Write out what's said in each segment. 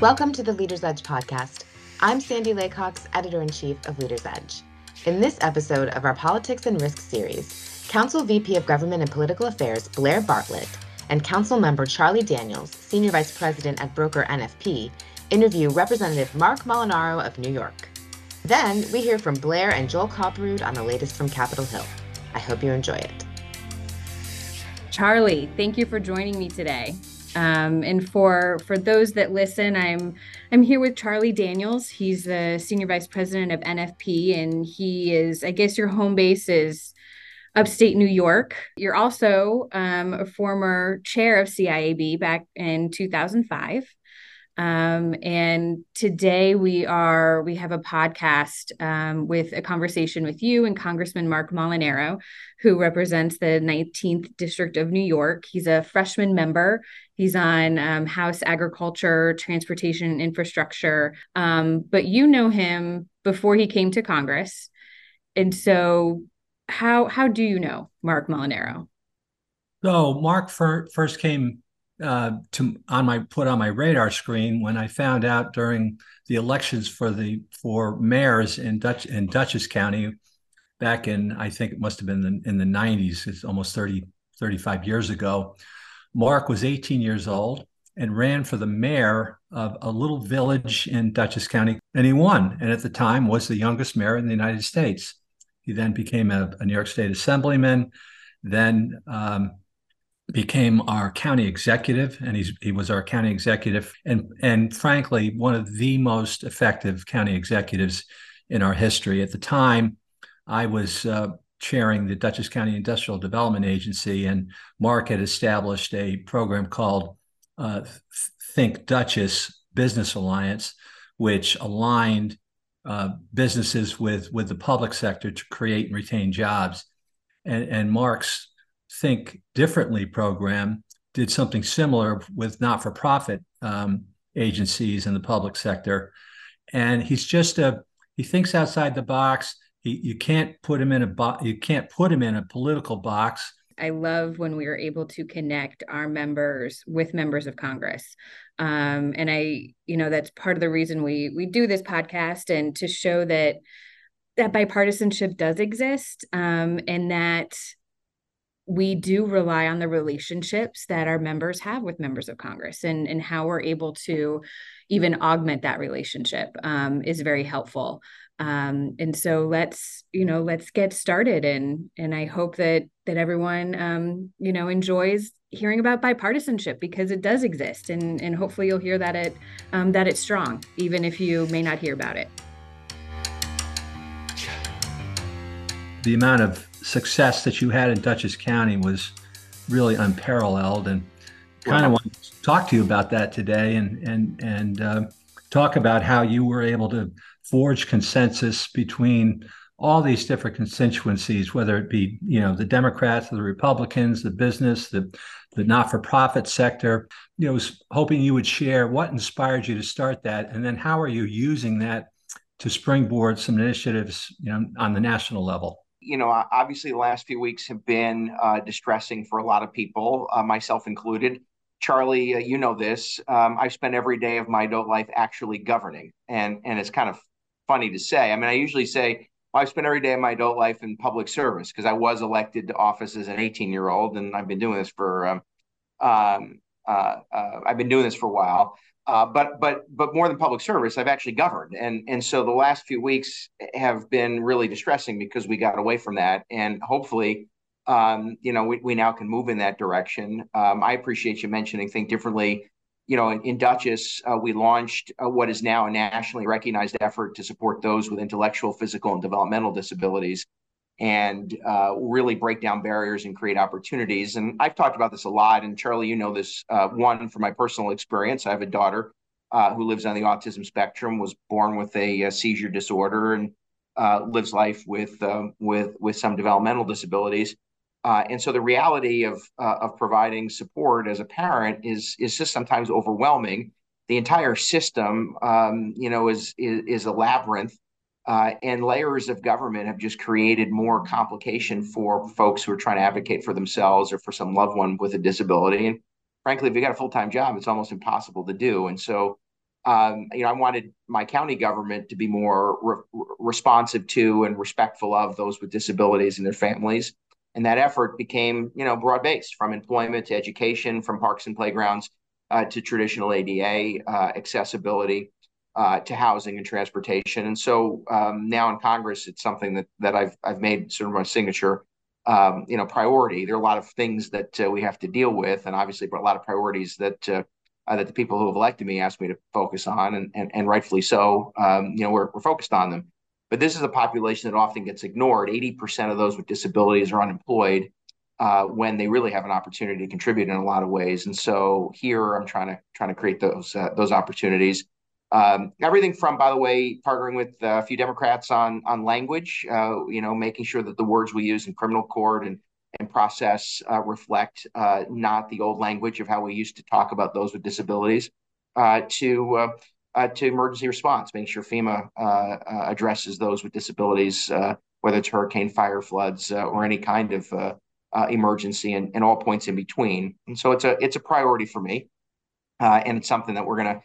Welcome to the Leader's Edge podcast. I'm Sandy Laycox, editor in chief of Leader's Edge. In this episode of our Politics and Risk series, Council VP of Government and Political Affairs Blaire Bartlett and Council member Charlie Daniels, Senior Vice President at Broker NFP, interview Representative Marc Molinaro of New York. Then we hear from Blaire and Joel Kopperud on the latest from Capitol Hill. I hope you enjoy it. Charlie, thank you for joining me today. Um, and for for those that listen, I'm I'm here with Charlie Daniels. He's the senior vice president of NFP, and he is, I guess, your home base is upstate New York. You're also um, a former chair of CIAB back in 2005. Um, and today we are we have a podcast um, with a conversation with you and Congressman Marc Molinaro, who represents the 19th District of New York. He's a freshman member. He's on um, House Agriculture, Transportation, Infrastructure. Um, but you know him before he came to Congress, and so how how do you know Marc Molinaro? So Marc fir- first came uh, to on my put on my radar screen when I found out during the elections for the for mayors in Dutch in Dutchess County back in I think it must have been in, in the 90s it's almost 30 35 years ago. Marc was 18 years old and ran for the mayor of a little village in Dutchess County and he won and at the time was the youngest mayor in the United States. He then became a, a New York State assemblyman then um, became our county executive and he's, he was our county executive and and frankly one of the most effective county executives in our history. At the time i was uh, chairing the dutchess county industrial development agency and marc had established a program called uh, think dutchess business alliance which aligned uh, businesses with with the public sector to create and retain jobs. And, and marc's Think Differently program did something similar with not for profit um, agencies in the public sector. And he's just a, he thinks outside the box. He, you can't put him in a box, you can't put him in a political box. I love when we are able to connect our members with members of Congress. Um, and I, you know, that's part of the reason we we do this podcast and to show that that bipartisanship does exist um, and that we do rely on the relationships that our members have with members of Congress and, and how we're able to even augment that relationship um, is very helpful. Um, and so let's, you know, let's get started. And, and I hope that, that everyone, um, you know, enjoys hearing about bipartisanship because it does exist. And, and hopefully you'll hear that it, um, that it's strong, even if you may not hear about it. The amount of success that you had in Dutchess County was really unparalleled, and kind of want to talk to you about that today, and and and uh, talk about how you were able to forge consensus between all these different constituencies, whether it be you know the Democrats, the Republicans, the business, the the not-for-profit sector. You know, was hoping you would share what inspired you to start that, and then how are you using that to springboard some initiatives, you know, on the national level you know, obviously the last few weeks have been uh, distressing for a lot of people, uh, myself included. Charlie, uh, you know this. Um, I've spent every day of my adult life actually governing, and and it's kind of funny to say. I mean, I usually say well, I've spent every day of my adult life in public service because I was elected to office as an 18 year old, and I've been doing this for um, um, uh, uh, I've been doing this for a while. Uh, but but but more than public service, I've actually governed, and and so the last few weeks have been really distressing because we got away from that, and hopefully, um, you know, we, we now can move in that direction. Um, I appreciate you mentioning think differently. You know, in, in Dutchess, uh, we launched uh, what is now a nationally recognized effort to support those with intellectual, physical, and developmental disabilities and uh, really break down barriers and create opportunities. And I've talked about this a lot. And Charlie, you know this uh, one from my personal experience. I have a daughter uh, who lives on the autism spectrum, was born with a, a seizure disorder, and uh, lives life with um, with with some developmental disabilities. Uh, and so the reality of uh, of providing support as a parent is is just sometimes overwhelming. The entire system, um, you know, is, is is a labyrinth uh, and layers of government have just created more complication for folks who are trying to advocate for themselves or for some loved one with a disability. And frankly, if you got a full time job, it's almost impossible to do. And so, um, you know, I wanted my county government to be more re- responsive to and respectful of those with disabilities and their families. And that effort became, you know, broad based from employment to education, from parks and playgrounds uh, to traditional ADA uh, accessibility uh, to housing and transportation. And so um, now in Congress, it's something that that I've I've made sort of my signature, um, you know, priority. There are a lot of things that uh, we have to deal with, and obviously, but a lot of priorities that uh, uh, that the people who have elected me asked me to focus on, and and, and rightfully so. Um, you know, we're we're focused on them. But this is a population that often gets ignored. 80% of those with disabilities are unemployed uh, when they really have an opportunity to contribute in a lot of ways. And so here I'm trying to trying to create those uh, those opportunities. Um, everything from, by the way, partnering with a few Democrats on on language, uh, you know, making sure that the words we use in criminal court and and process uh, reflect uh, not the old language of how we used to talk about those with disabilities, uh, to uh, to emergency response, making sure FEMA addresses those with disabilities, whether it's hurricane, fire, floods, or any kind of emergency, and, and all points in between. And so it's a it's a priority for me, and it's something that we're gonna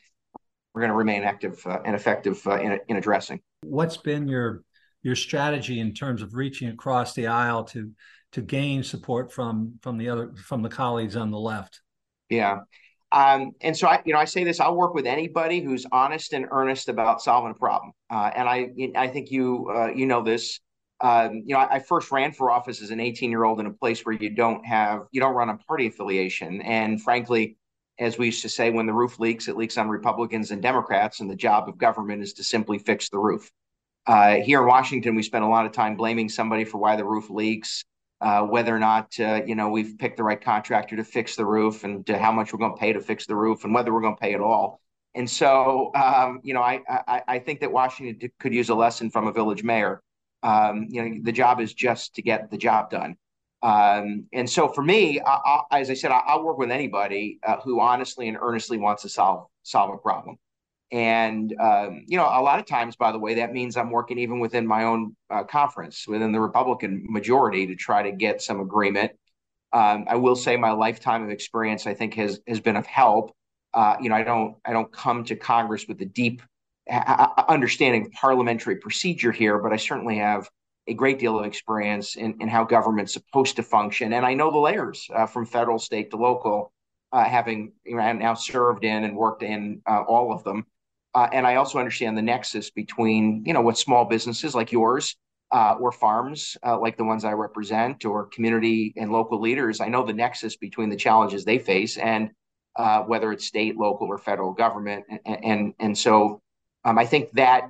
we're going to remain active uh, and effective uh, in, in addressing. What's been your your strategy in terms of reaching across the aisle to to gain support from from the other from the colleagues on the left? Yeah. Um, and so I, you know, I say this: I'll work with anybody who's honest and earnest about solving a problem. Uh, and I, I think you, uh, you know this. Um, you know, I, I, first ran for office as an 18 year old in a place where you don't have, you don't run a party affiliation. And frankly, as we used to say, when the roof leaks, it leaks on Republicans and Democrats, and the job of government is to simply fix the roof. Uh, here in Washington, we spend a lot of time blaming somebody for why the roof leaks, uh, whether or not uh, you know we've picked the right contractor to fix the roof, and how much we're going to pay to fix the roof, and whether we're going to pay at all. And so, um, you know, I, I, I think that Washington could use a lesson from a village mayor. Um, you know, the job is just to get the job done. Um, and so for me, I, I, as I said, I, work with anybody uh, who honestly and earnestly wants to solve solve a problem. And um, you know, a lot of times, by the way, that means I'm working even within my own uh, conference, within the Republican majority, to try to get some agreement. Um, I will say my lifetime of experience, I think, has has been of help. Uh, you know, I don't I don't come to Congress with a deep understanding of parliamentary procedure here, but I certainly have a great deal of experience in, in how government's supposed to function. And I know the layers uh, from federal, state to local, uh, having you know, now served in and worked in uh, all of them. Uh, and I also understand the nexus between, you know, what small businesses like yours uh, or farms uh, like the ones I represent or community and local leaders. I know the nexus between the challenges they face and whether it's state, local, or federal government. And, and, and so um, I think that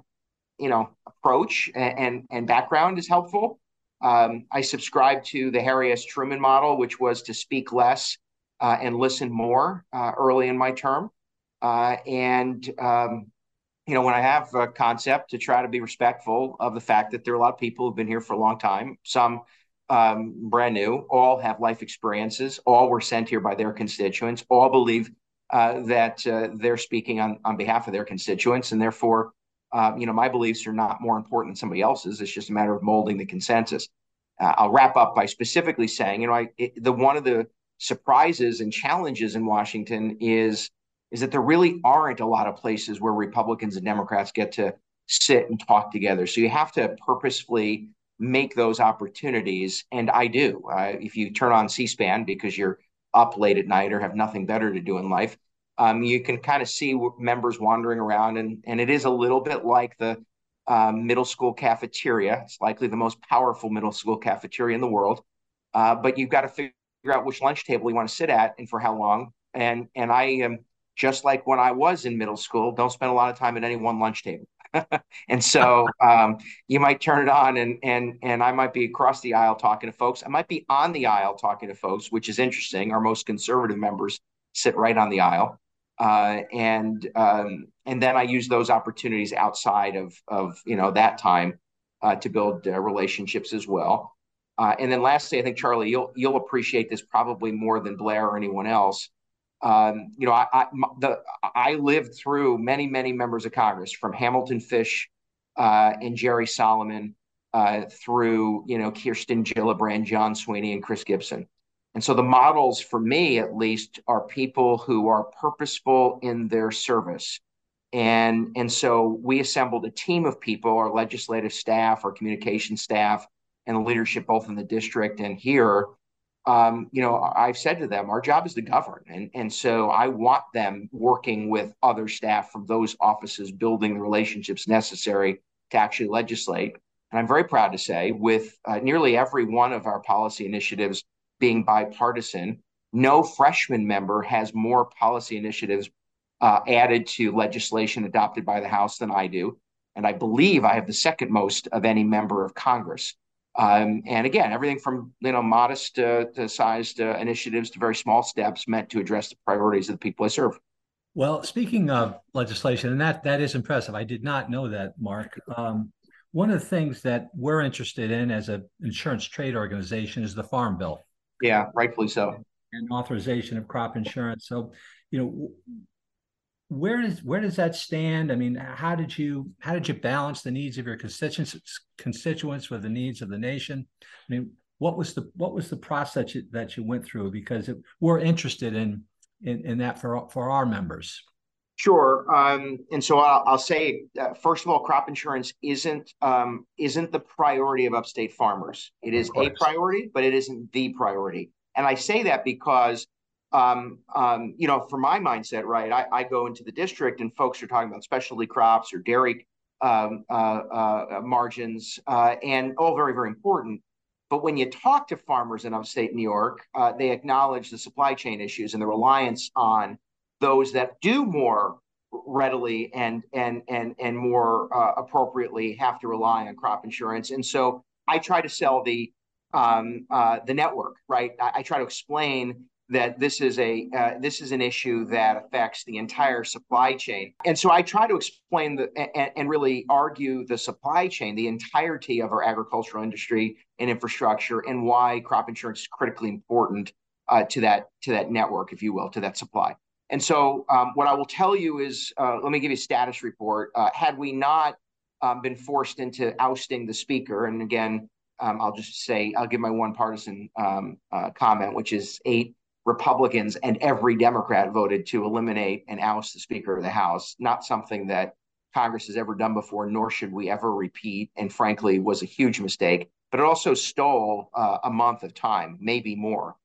you know approach and and, and background is helpful. Um, I subscribe to the Harry S. Truman model, which was to speak less uh, and listen more uh, early in my term. Uh, and um, you know, when I have a concept, to try to be respectful of the fact that there are a lot of people who've been here for a long time, some um, brand new, all have life experiences, all were sent here by their constituents, all believe uh, that uh, they're speaking on, on behalf of their constituents, and therefore uh, you know, my beliefs are not more important than somebody else's. It's just a matter of molding the consensus. Uh, I'll wrap up by specifically saying, you know, I, it, the one of the surprises and challenges in Washington is is that there really aren't a lot of places where Republicans and Democrats get to sit and talk together. So you have to purposefully make those opportunities, and I do. Uh, if you turn on C-SPAN because you're up late at night or have nothing better to do in life, um, you can kind of see members wandering around, and, and it is a little bit like the um, middle school cafeteria. It's likely the most powerful middle school cafeteria in the world. Uh, but you've got to figure out which lunch table you want to sit at and for how long. And and I am just like when I was in middle school, don't spend a lot of time at any one lunch table. and so um, you might turn it on and and and I might be across the aisle talking to folks. I might be on the aisle talking to folks, which is interesting. Our most conservative members sit right on the aisle. Uh, and um, and then I use those opportunities outside of of you know that time uh, to build uh, relationships as well. Uh, and then lastly, I think Charlie, you'll you'll appreciate this probably more than Blaire or anyone else. Um, you know, I I, the, I lived through many many members of Congress from Hamilton Fish uh, and Jerry Solomon through you know Kirsten Gillibrand, John Sweeney, and Chris Gibson. And so the models, for me at least, are people who are purposeful in their service And, and so we assembled a team of people, our legislative staff, our communication staff, and the leadership both in the district and here. Um, you know, I've said to them, our job is to govern. And, and so I want them working with other staff from those offices, building the relationships necessary to actually legislate. And I'm very proud to say, with uh, nearly every one of our policy initiatives being bipartisan, no freshman member has more policy initiatives uh, added to legislation adopted by the House than I do. And I believe I have the second most of any member of Congress. Um, and again, everything from you know modest uh, to sized uh, initiatives to very small steps meant to address the priorities of the people I serve. Well, speaking of legislation, and that that is impressive. I did not know that, Marc. Um, one of the things that we're interested in as an insurance trade organization is the Farm Bill. Yeah, rightfully so. And authorization of crop insurance. So, you know, where does where does that stand? I mean, how did you how did you balance the needs of your constituents constituents with the needs of the nation? I mean, what was the what was the process that you, that you went through? Because it, we're interested in, in in that for for our members. Sure, um, and so I'll, I'll say uh, first of all, crop insurance isn't um, isn't the priority of upstate farmers. It is a priority, but it isn't the priority. And I say that because um, um, you know, for my mindset, right, I, I, go into the district and folks are talking about specialty crops or dairy um, uh, uh, margins, uh, and all very, very important. But when you talk to farmers in upstate New York, uh, they acknowledge the supply chain issues and the reliance on those that do more readily and and and and more uh, appropriately have to rely on crop insurance. And so I try to sell the um, uh, the network, right? I, I try to explain that this is a uh, this is an issue that affects the entire supply chain and so i try to explain the and, and, really argue the supply chain the entirety of our agricultural industry and infrastructure and why crop insurance is critically important uh, to that to that network if you will to that supply and so um, what i will tell you is uh, let me give you a status report uh, had we not um, been forced into ousting the speaker and again um, I'll just say I'll give my one partisan um, uh, comment, which is eight Republicans and every Democrat voted to eliminate and oust the Speaker of the House, not something that Congress has ever done before, nor should we ever repeat, and frankly, was a huge mistake. But it also stole uh, a month of time, maybe more.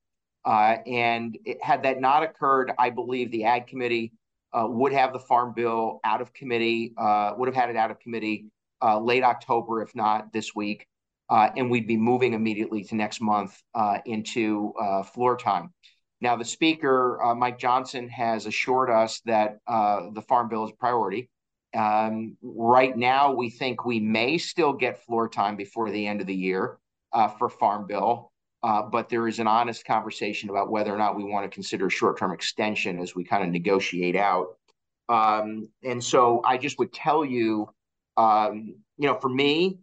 Uh, and it, had that not occurred, I believe the Ag Committee uh, would have the Farm Bill out of committee, uh, would have had it out of committee late October, if not this week. And we'd be moving immediately to next month into floor time. Now, the Speaker, uh, Mike Johnson, has assured us that uh, the Farm Bill is a priority. Um, right now, we think we may still get floor time before the end of the year uh, for Farm Bill, uh, but there is an honest conversation about whether or not we want to consider a short term extension as we kind of negotiate out. Um, and so I just would tell you, um, you know, for me,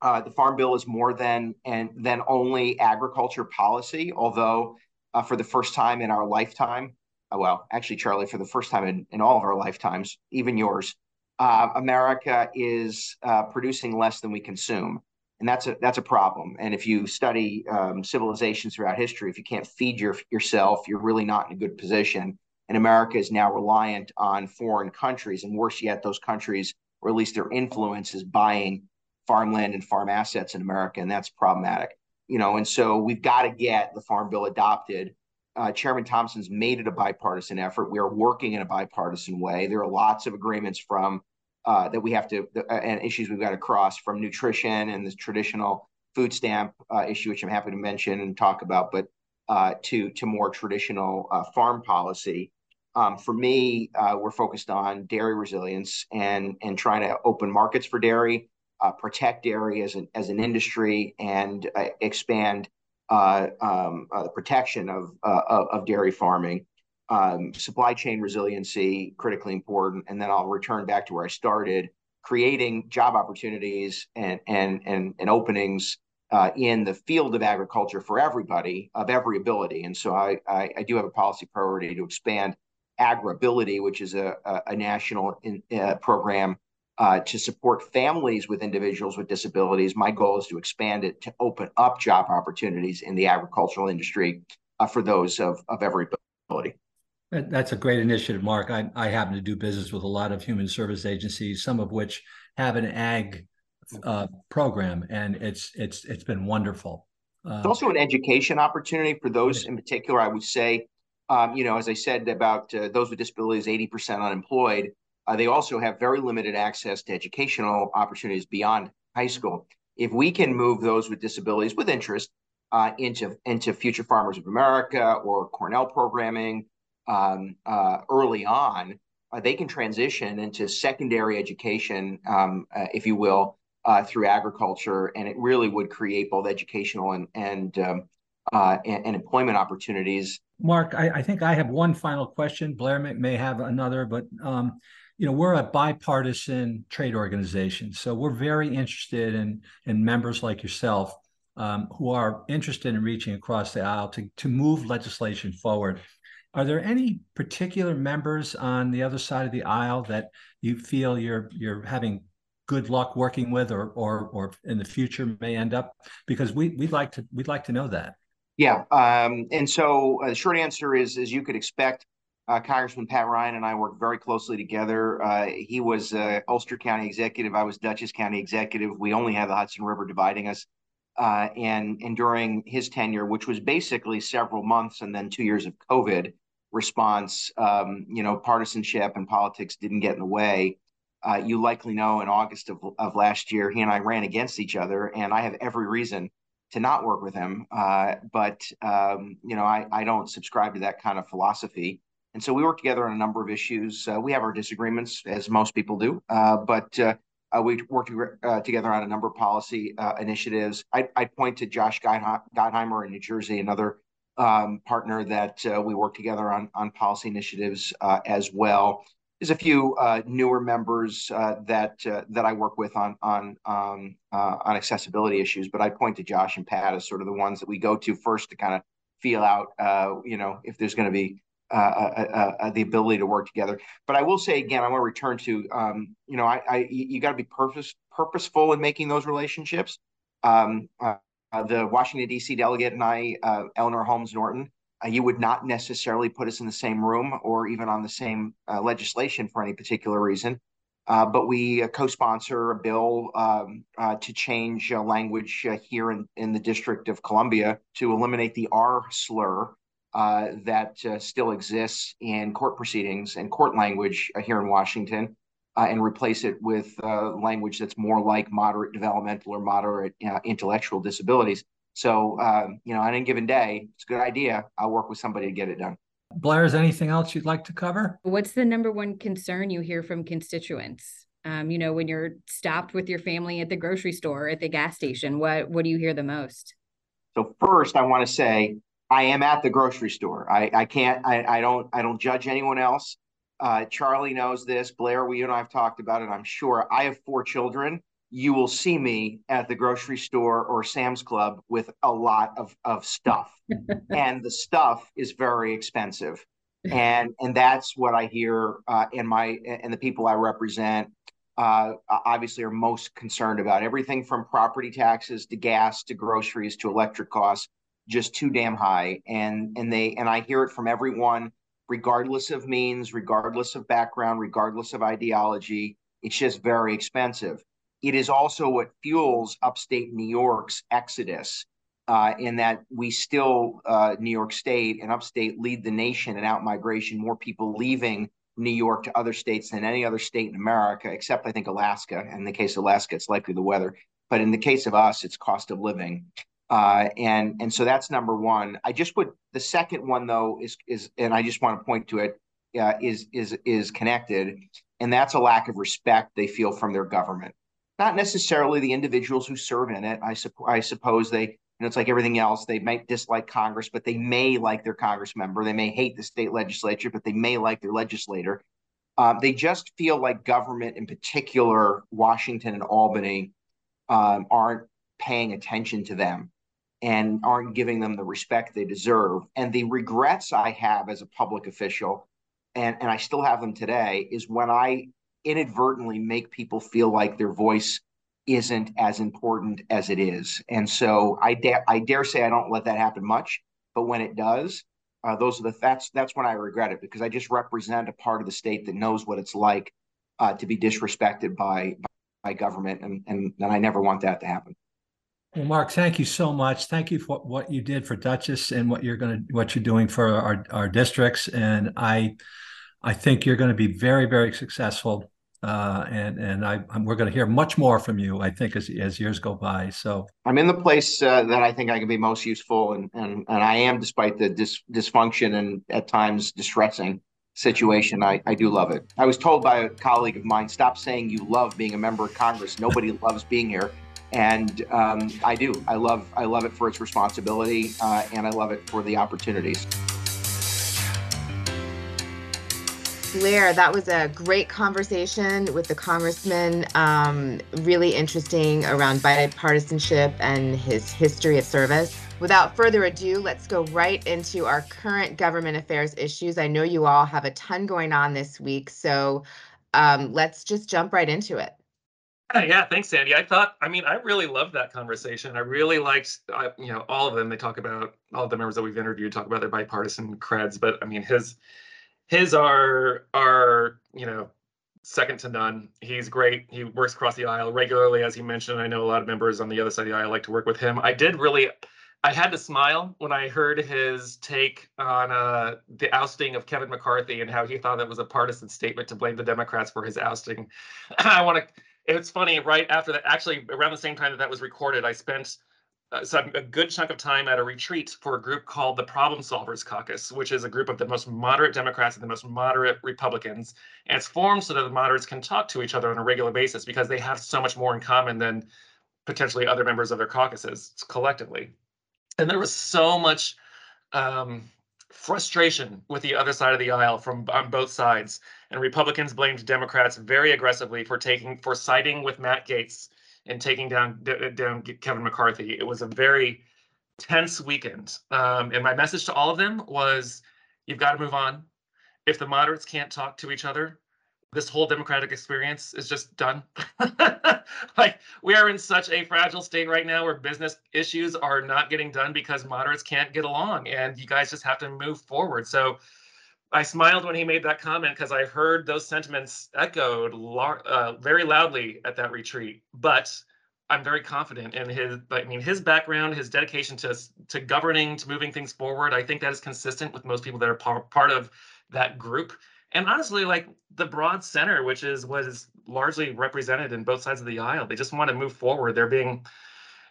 uh, the Farm Bill is more than and than only agriculture policy, although uh, for the first time in our lifetime. Uh, well, actually, Charlie, for the first time in, in all of our lifetimes, even yours, uh, America is uh, producing less than we consume. And that's a that's a problem. And if you study um, civilizations throughout history, if you can't feed your, yourself, you're really not in a good position. And America is now reliant on foreign countries, and worse yet, those countries, or at least their influence, is buying farmland and farm assets in America, and that's problematic you know, and so we've got to get the Farm Bill adopted. Uh, Chairman Thompson's made it a bipartisan effort. We are working in a bipartisan way. There are lots of agreements from uh, that we have to uh, and issues we've got to cross from nutrition and the traditional food stamp uh, issue, which I'm happy to mention and talk about, but uh, to to more traditional uh, farm policy. Um, for me, we're focused on dairy resilience and and trying to open markets for dairy uh, protect dairy as an, as an industry and uh, expand uh, um, uh, the protection of, uh, of, of dairy farming. Um, supply chain resiliency critically important, and then I'll return back to where I started, creating job opportunities and and and, and openings uh, in the field of agriculture for everybody of every ability. And so I, I, I do have a policy priority to expand AgriAbility, which is a, a, a national in, uh, program uh, to support families with individuals with disabilities. My goal is to expand it to open up job opportunities in the agricultural industry uh, for those of, of every ability. That's a great initiative, Marc. I, I happen to do business with a lot of human service agencies, some of which have an ag uh, program, and it's it's it's been wonderful. Uh, it's also an education opportunity for those in particular. I would say, um, you know, as I said about uh, those with disabilities, eighty percent unemployed. Uh, they also have very limited access to educational opportunities beyond high school. If we can move those with disabilities with interest uh, into into Future Farmers of America or Cornell programming um, uh, early on, uh, they can transition into secondary education, um, uh, if you will, uh, through agriculture, and it really would create both educational and and um, uh, and, and, employment opportunities. Marc, I, I, think I have one final question. Blaire may, may have another, but um, you know we're a bipartisan trade organization, so we're very interested in in members like yourself um, who are interested in reaching across the aisle to to move legislation forward. Are there any particular members on the other side of the aisle that you feel you're you're having good luck working with, or or or in the future may end up? Because we we'd like to we'd like to know that. Yeah, um, and so uh, the short answer is, as you could expect, uh, Congressman Pat Ryan and I worked very closely together. Uh, he was uh, Ulster County executive. I was Dutchess County executive. We only had the Hudson River dividing us. Uh, and and during his tenure, which was basically several months and then two years of COVID, response, um, you know, partisanship and politics didn't get in the way. Uh, you likely know in August of, of last year, he and I ran against each other, and I have every reason to not work with him. Uh, but, um, you know, I, I don't subscribe to that kind of philosophy. And so we work together on a number of issues. Uh, we have our disagreements, as most people do, uh, but uh, uh, we work to, together on a number of policy initiatives. I, I point to Josh Gottheimer in New Jersey, another um, partner that uh, we work together on on policy initiatives uh, as well. There's a few uh, newer members uh, that uh, that I work with on on um, uh, on accessibility issues, but I point to Josh and Pat as sort of the ones that we go to first to kind of feel out, you know, if there's going to be the ability to work together. But I will say again, I want to return to, um, you know, I, I you got to be purpose purposeful in making those relationships. Um, uh, the Washington, D.C. delegate and I, uh, Eleanor Holmes Norton, uh, you would not necessarily put us in the same room or even on the same uh, legislation for any particular reason. Uh, but we uh, co-sponsor a bill um, to change language here in, in the District of Columbia to eliminate the R slur that still exists in court proceedings and court language here in Washington uh, and replace it with uh, language that's more like moderate developmental or moderate uh, intellectual disabilities. So, um, you know, on any given day, it's a good idea. I'll work with somebody to get it done. Blaire, is anything else you'd like to cover? What's the number one concern you hear from constituents? Um, you know, when you're stopped with your family at the grocery store, at the gas station, what what do you hear the most? So first, I want to say I am at the grocery store. I, I can't. I, I don't. I don't judge anyone else. Uh, Charlie knows this. Blaire, we and I have talked about it. I'm sure. I have four children. You will see me at the grocery store or Sam's Club with a lot of, of stuff. and the stuff is very expensive. And and that's what I hear uh, in my and the people I represent uh, obviously are most concerned about. Everything from property taxes to gas to groceries to electric costs, just too damn high. And and they and I hear it from everyone regardless of means, regardless of background, regardless of ideology. It's just very expensive. It is also what fuels upstate New York's exodus, uh, in that we still, uh, New York State and upstate, lead the nation in outmigration, more people leaving New York to other states than any other state in America, except I think Alaska. In the case of Alaska, it's likely the weather. But in the case of us, it's cost of living. Uh, and and so that's number one. I just put the second one though is is and I just want to point to it uh, is is is connected, and that's a lack of respect they feel from their government. Not necessarily the individuals who serve in it. I suppose I suppose they you know, it's like everything else. They might dislike Congress, but they may like their Congress member. They may hate the state legislature, but they may like their legislator. Um, they just feel like government, in particular Washington and Albany, um, aren't paying attention to them and aren't giving them the respect they deserve. And the regrets I have as a public official, and, and I still have them today, is when I inadvertently make people feel like their voice isn't as important as it is. And so I dare I dare say I don't let that happen much, but when it does, uh, those are the that's that's when I regret it because I just represent a part of the state that knows what it's like uh, to be disrespected by by government, and, and and I never want that to happen. Well, Marc, thank you so much. Thank you for what you did for Dutchess and what you're going to what you're doing for our our districts, and I I think you're going to be very very successful uh, and and I, I'm, we're going to hear much more from you. I think as as years go by. So I'm in the place uh, that I think I can be most useful, and and and I am, despite the dis- dysfunction and at times distressing situation. I I do love it. I was told by a colleague of mine, "Stop saying you love being a member of Congress. Nobody loves being here." And um, I do. I love I love it for its responsibility, uh, and I love it for the opportunities. Blaire, that was a great conversation with the congressman. Um, really interesting around bipartisanship and his history of service. Without further ado, let's go right into our current government affairs issues. I know you all have a ton going on this week, so um, let's just jump right into it. Yeah, thanks, Sandy. I thought, I mean, I really loved that conversation. I really liked, uh, you know, all of them. They talk about all the members that we've interviewed talk about their bipartisan creds, but I mean, his his are are you know second to none. He's great. He works across the aisle regularly, as he mentioned. I know a lot of members on the other side of the aisle like to work with him. I did really. I had to smile when I heard his take on uh, the ousting of Kevin McCarthy and how he thought that was a partisan statement to blame the Democrats for his ousting. I want to. It's funny. Right after that, actually, around the same time that that was recorded, I spent uh, so a good chunk of time at a retreat for a group called the Problem Solvers Caucus, which is a group of the most moderate Democrats and the most moderate Republicans. And it's formed so that the moderates can talk to each other on a regular basis because they have so much more in common than potentially other members of their caucuses collectively. And there was so much um, frustration with the other side of the aisle from on both sides. And Republicans blamed Democrats very aggressively for taking for siding with Matt Gaetz and taking down down Kevin McCarthy. It was a very tense weekend. Um, and my message to all of them was, you've got to move on. If the moderates can't talk to each other, this whole democratic experience is just done. like we are in such a fragile state right now where business issues are not getting done because moderates can't get along and you guys just have to move forward. So I smiled when he made that comment because I heard those sentiments echoed uh, very loudly at that retreat. But I'm very confident in his. I mean, his background, his dedication to to governing, to moving things forward. I think that is consistent with most people that are par- part of that group. And honestly, like the broad center, which is what is largely represented in both sides of the aisle, they just want to move forward. They're being,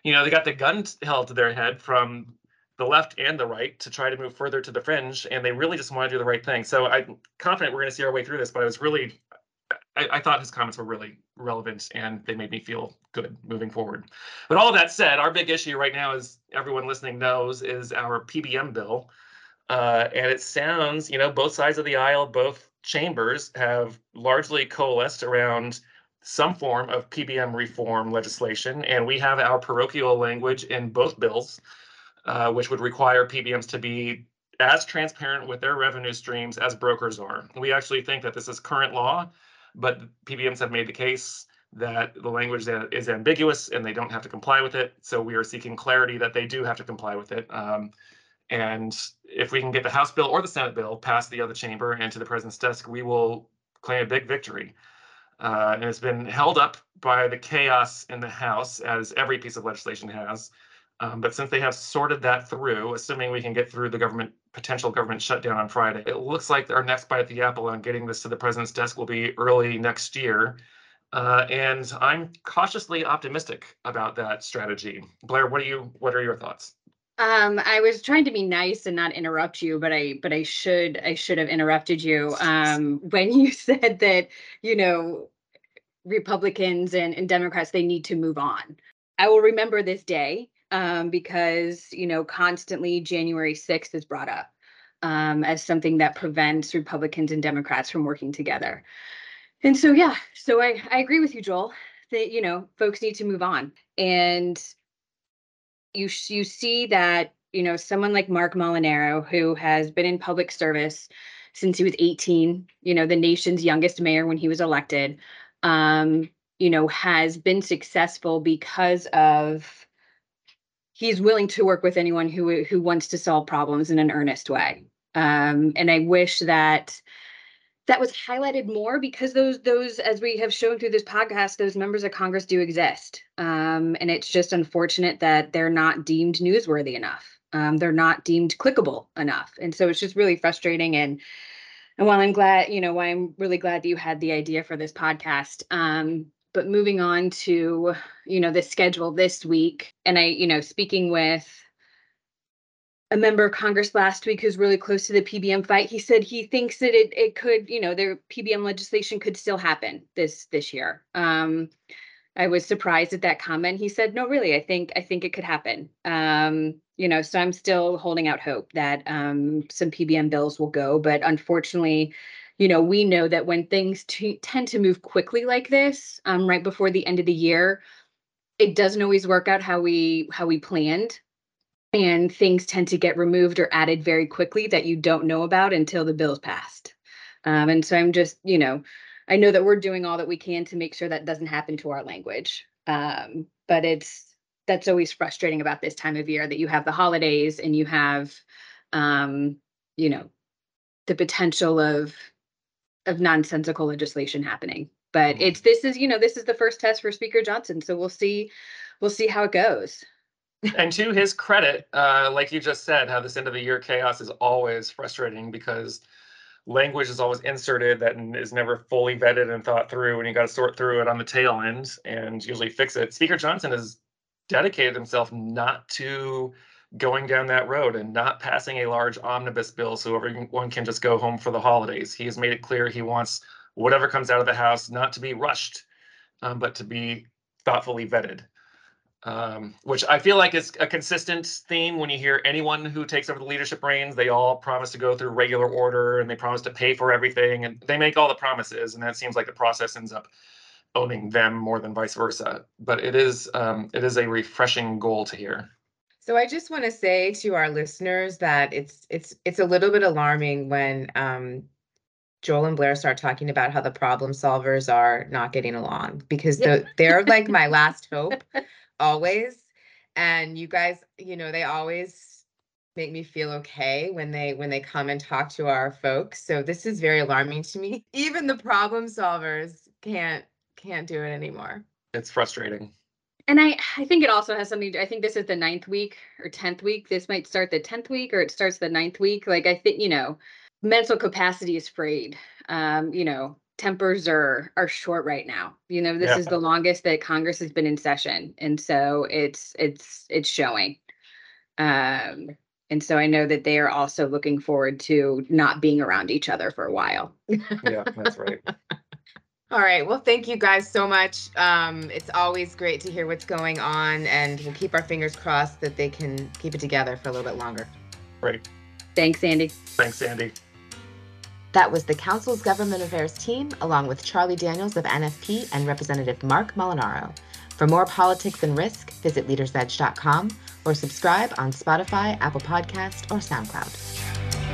you know, they got the gun held to their head from the left and the right to try to move further to the fringe, and they really just want to do the right thing. So I'm confident we're going to see our way through this. But I was really, I, I, thought his comments were really relevant, and they made me feel good moving forward. But all that said, our big issue right now, as everyone listening knows, is our PBM bill, uh, and it sounds, you know, both sides of the aisle, both chambers have largely coalesced around some form of PBM reform legislation, and we have our parochial language in both bills. Uh, which would require PBMs to be as transparent with their revenue streams as brokers are. We actually think that this is current law, but PBMs have made the case that the language is ambiguous and they don't have to comply with it. So we are seeking clarity that they do have to comply with it. Um, and if we can get the House bill or the Senate bill past the other chamber and to the president's desk, we will claim a big victory. Uh, and it's been held up by the chaos in the House, as every piece of legislation has. Um, but since they have sorted that through, assuming we can get through the government potential government shutdown on Friday, it looks like our next bite at the apple on getting this to the president's desk will be early next year. Uh, and I'm cautiously optimistic about that strategy. Blaire, what are you? What are your thoughts? Um, I was trying to be nice and not interrupt you, but I but I should I should have interrupted you um, when you said that you know Republicans and, and Democrats they need to move on. I will remember this day um, because you know constantly January 6th is brought up um, as something that prevents Republicans and Democrats from working together. And so yeah, so I, I agree with you, Joel, that you know folks need to move on. And you you see that you know someone like Marc Molinaro, who has been in public service since he was 18, you know, the nation's youngest mayor when he was elected, um, you know, has been successful because of he's willing to work with anyone who who wants to solve problems in an earnest way. Um, and I wish that that was highlighted more because those those as we have shown through this podcast those members of congress do exist. Um, and it's just unfortunate that they're not deemed newsworthy enough. Um, they're not deemed clickable enough. And so it's just really frustrating. And and while i'm glad you know why i'm really glad that you had the idea for this podcast um, but moving on to you know the schedule this week and i you know speaking with a member of Congress last week who's really close to the PBM fight. He said he thinks that it it could, you know, their PBM legislation could still happen this this year. Um, I was surprised at that comment. He said, "No, really, I think I think it could happen." Um, you know, so I'm still holding out hope that um, some PBM bills will go, but unfortunately, you know, we know that when things t- tend to move quickly like this, um, right before the end of the year, it doesn't always work out how we how we planned and things tend to get removed or added very quickly that you don't know about until the bill's passed. Um, and so I'm just, you know, I know that we're doing all that we can to make sure that doesn't happen to our language. Um, but it's that's always frustrating about this time of year that you have the holidays and you have, um, you know, the potential of of nonsensical legislation happening. But mm-hmm. it's this is you know this is the first test for Speaker Johnson, so we'll see we'll see how it goes and to his credit, uh, like you just said, how this end of the year chaos is always frustrating because language is always inserted that is never fully vetted and thought through, and you got to sort through it on the tail end and usually fix it. Speaker Johnson has dedicated himself not to going down that road and not passing a large omnibus bill so everyone can just go home for the holidays. He has made it clear he wants whatever comes out of the House not to be rushed, um, but to be thoughtfully vetted um, which I feel like is a consistent theme when you hear anyone who takes over the leadership reins. They all promise to go through regular order and they promise to pay for everything, and they make all the promises, and that seems like the process ends up owning them more than vice versa. But it is um, it is a refreshing goal to hear. So I just want to say to our listeners that it's it's it's a little bit alarming when um, Joel and Blaire start talking about how the problem solvers are not getting along because the, they're like my last hope always. And you guys, you know, they always make me feel okay when they when they come and talk to our folks. So this is very alarming to me. Even the problem solvers can't can't do it anymore. It's frustrating. And I, I think it also has something. To, I think this is the ninth week or tenth week. This might start the tenth week or it starts the ninth week. Like I think you know, mental capacity is frayed. Um, you know, tempers are are short right now. You know, this yeah. is the longest that Congress has been in session, and so it's it's it's showing. Um, and so I know that they are also looking forward to not being around each other for a while. yeah, that's right. All right. Well, thank you guys so much. Um, it's always great to hear what's going on, and we'll keep our fingers crossed that they can keep it together for a little bit longer. Great. Thanks, Andy. Thanks, Andy. That was the Council's Government Affairs team, along with Charlie Daniels of NFP and Representative Marc Molinaro. For more politics and risk, visit leadersedge.com or subscribe on Spotify, Apple Podcast, or SoundCloud.